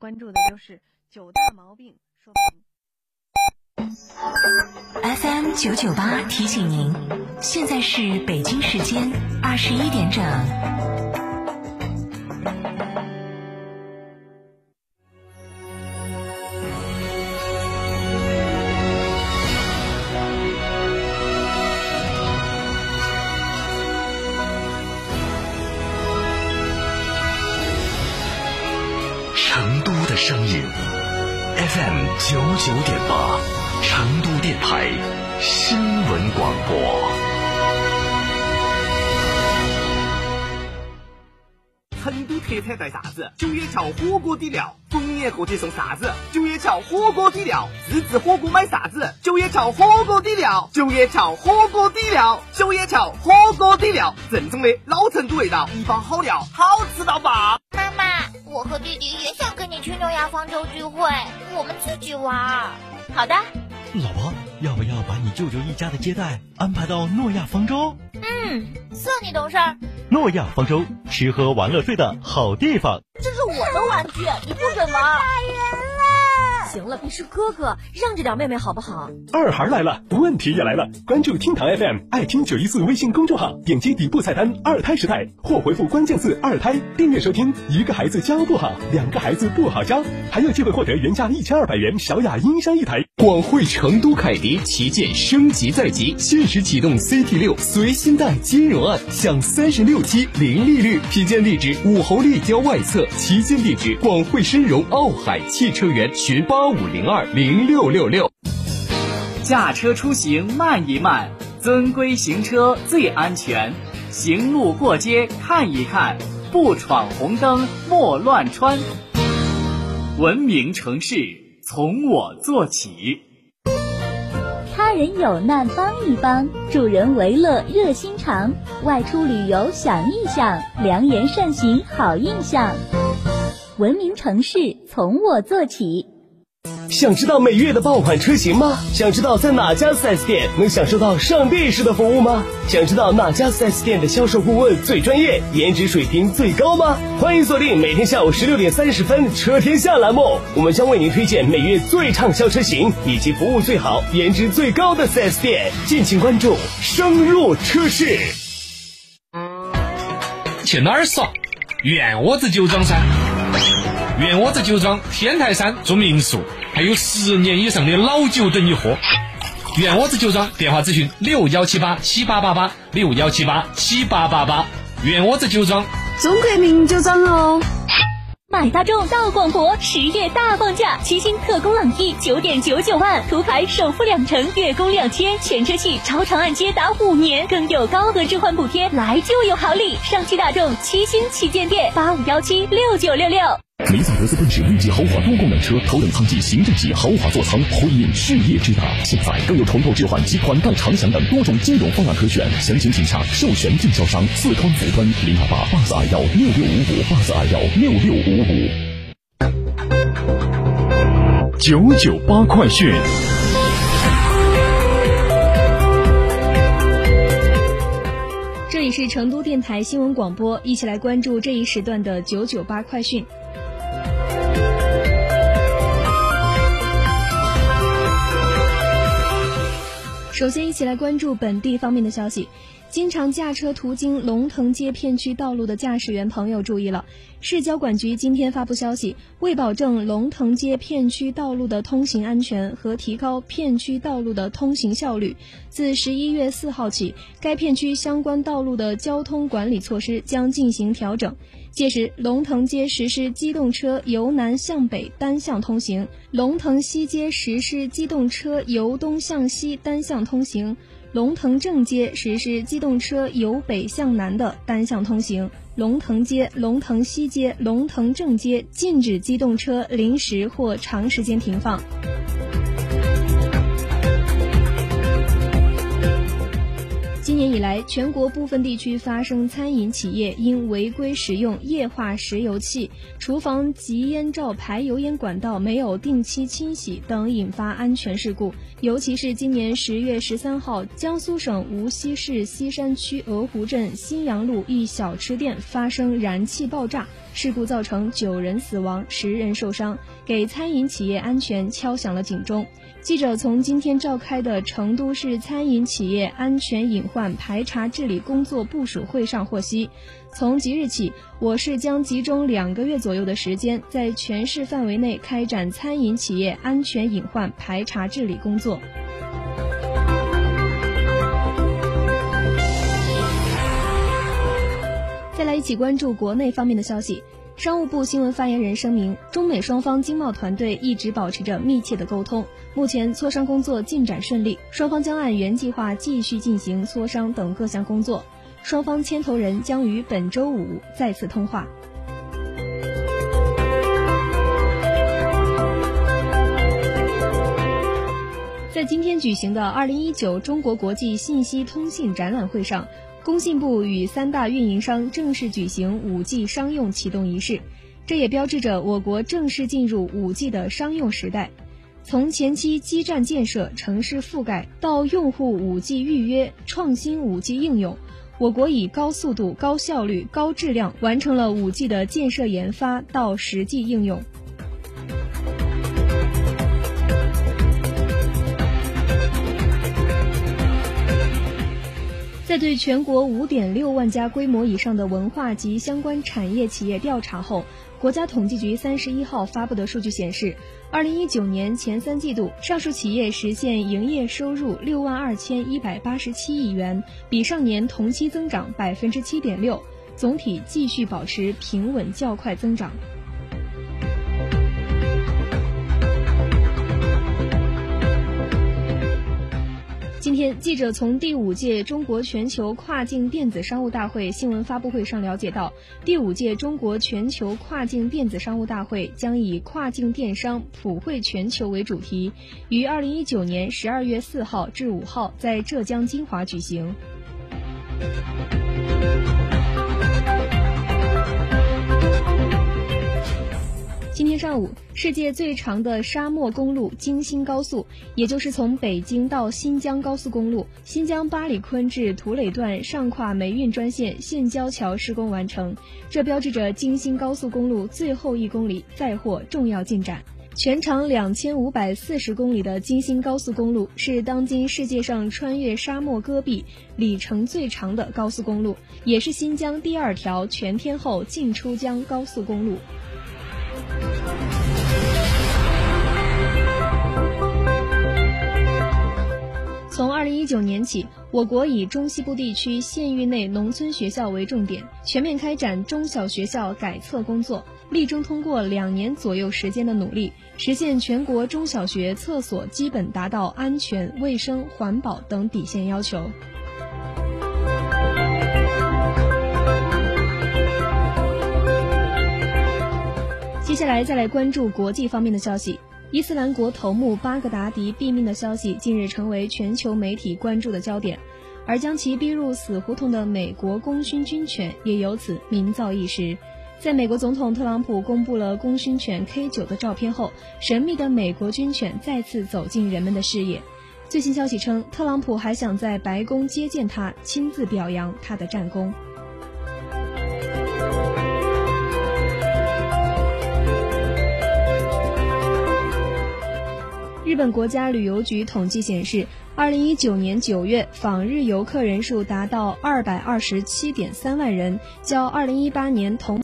关注的就是九大毛病说明。FM 九九八提醒您，现在是北京时间二十一点整。九九点八，成都电台新闻广播。成都特产带啥子？九叶桥火锅底料，逢年过节送啥子？九叶桥火锅底料，自制火锅买啥子？九叶桥火锅底料，九叶桥火锅底料，九叶桥火锅底料，正宗的老成都味道，一帮好料，好吃到爆！妈妈，我和弟弟也想跟你去诺亚方舟聚会，我们自己玩。好的，老婆，要不要把你舅舅一家的接待安排到诺亚方舟？嗯，算你懂事儿。诺亚方舟，吃喝玩乐睡的好地方。这是我的玩具，你不准玩。大人了！行了，你是哥哥，让着点妹妹好不好？二孩来了，问题也来了。关注厅堂 FM，爱听九一四微信公众号，点击底部菜单“二胎时代”或回复关键字“二胎”，订阅收听。一个孩子教不好，两个孩子不好教，还有机会获得原价一千二百元小雅音箱一台。广汇成都凯迪旗舰升级在即，限时启动 CT 六随心贷金融案，享三十六期零利率。品鉴地址：武侯立交外侧，旗舰地址：广汇深融奥海汽车园，寻八五零二零六六六。驾车出行慢一慢，遵规行车最安全。行路过街看一看，不闯红灯莫乱穿。文明城市从我做起。他人有难帮一帮，助人为乐热心肠。外出旅游想一想，良言善行好印象。文明城市从我做起。想知道每月的爆款车型吗？想知道在哪家 4S 店能享受到上帝式的服务吗？想知道哪家 4S 店的销售顾问最专业，颜值水平最高吗？欢迎锁定每天下午十六点三十分《车天下》栏目，我们将为您推荐每月最畅销车型以及服务最好、颜值最高的 4S 店，敬请关注。深入车市，去哪儿耍？院窝子酒庄噻！院窝子酒庄天台山住民宿，还有十年以上的老酒等你喝。院窝子酒庄电话咨询六幺七八七八八八六幺七八七八八八。院窝子酒庄，中国名酒庄哦。买大众到广博，十月大放价，七星特工朗逸九点九九万，途牌首付两成，月供两千，全车系超长按揭达五年，更有高额置换补贴，来就有好礼！上汽大众七星旗舰店八五幺七六九六六。梅赛德斯奔驰 V 级豪华多功能车，头等舱级、行政级豪华座舱，婚姻事业之大。现在更有重构置换及款待长享等多种金融方案可选，详情请洽授权经销商四川福端零二八八四二幺六六五五八四二幺六六五五。九九八快讯。这里是成都电台新闻广播，一起来关注这一时段的九九八快讯。首先，一起来关注本地方面的消息。经常驾车途经龙腾街片区道路的驾驶员朋友注意了，市交管局今天发布消息，为保证龙腾街片区道路的通行安全和提高片区道路的通行效率，自十一月四号起，该片区相关道路的交通管理措施将进行调整。届时，龙腾街实施机动车由南向北单向通行，龙腾西街实施机动车由东向西单向通行。龙腾正街实施机动车由北向南的单向通行，龙腾街、龙腾西街、龙腾正街禁止机动车临时或长时间停放。今年以来，全国部分地区发生餐饮企业因违规使用液化石油气、厨房及烟罩排油烟管道没有定期清洗等，引发安全事故。尤其是今年十月十三号，江苏省无锡市西山区鹅湖镇新阳路一小吃店发生燃气爆炸，事故造成九人死亡、十人受伤，给餐饮企业安全敲响了警钟。记者从今天召开的成都市餐饮企业安全隐患排查治理工作部署会上获悉，从即日起，我市将集中两个月左右的时间，在全市范围内开展餐饮企业安全隐患排查治理工作。再来一起关注国内方面的消息。商务部新闻发言人声明，中美双方经贸团队一直保持着密切的沟通，目前磋商工作进展顺利，双方将按原计划继续进行磋商等各项工作。双方牵头人将于本周五再次通话。在今天举行的二零一九中国国际信息通信展览会上。工信部与三大运营商正式举行 5G 商用启动仪式，这也标志着我国正式进入 5G 的商用时代。从前期基站建设、城市覆盖到用户 5G 预约、创新 5G 应用，我国以高速度、高效率、高质量完成了 5G 的建设研发到实际应用。在对全国五点六万家规模以上的文化及相关产业企业调查后，国家统计局三十一号发布的数据显示，二零一九年前三季度，上述企业实现营业收入六万二千一百八十七亿元，比上年同期增长百分之七点六，总体继续保持平稳较快增长。今天，记者从第五届中国全球跨境电子商务大会新闻发布会上了解到，第五届中国全球跨境电子商务大会将以“跨境电商普惠全球”为主题，于二零一九年十二月四号至五号在浙江金华举行。上午，世界最长的沙漠公路京新高速，也就是从北京到新疆高速公路新疆巴里坤至土垒段上跨煤运专线现交桥施工完成，这标志着京新高速公路最后一公里再获重要进展。全长两千五百四十公里的京新高速公路是当今世界上穿越沙漠戈壁里程最长的高速公路，也是新疆第二条全天候进出疆高速公路。从二零一九年起，我国以中西部地区县域内农村学校为重点，全面开展中小学校改厕工作，力争通过两年左右时间的努力，实现全国中小学厕所基本达到安全、卫生、环保等底线要求。接下来再来关注国际方面的消息。伊斯兰国头目巴格达迪毙命的消息近日成为全球媒体关注的焦点，而将其逼入死胡同的美国功勋军犬也由此名噪一时。在美国总统特朗普公布了功勋犬 K9 的照片后，神秘的美国军犬再次走进人们的视野。最新消息称，特朗普还想在白宫接见他，亲自表扬他的战功。本国家旅游局统计显示，二零一九年九月访日游客人数达到二百二十七点三万人，较二零一八年同。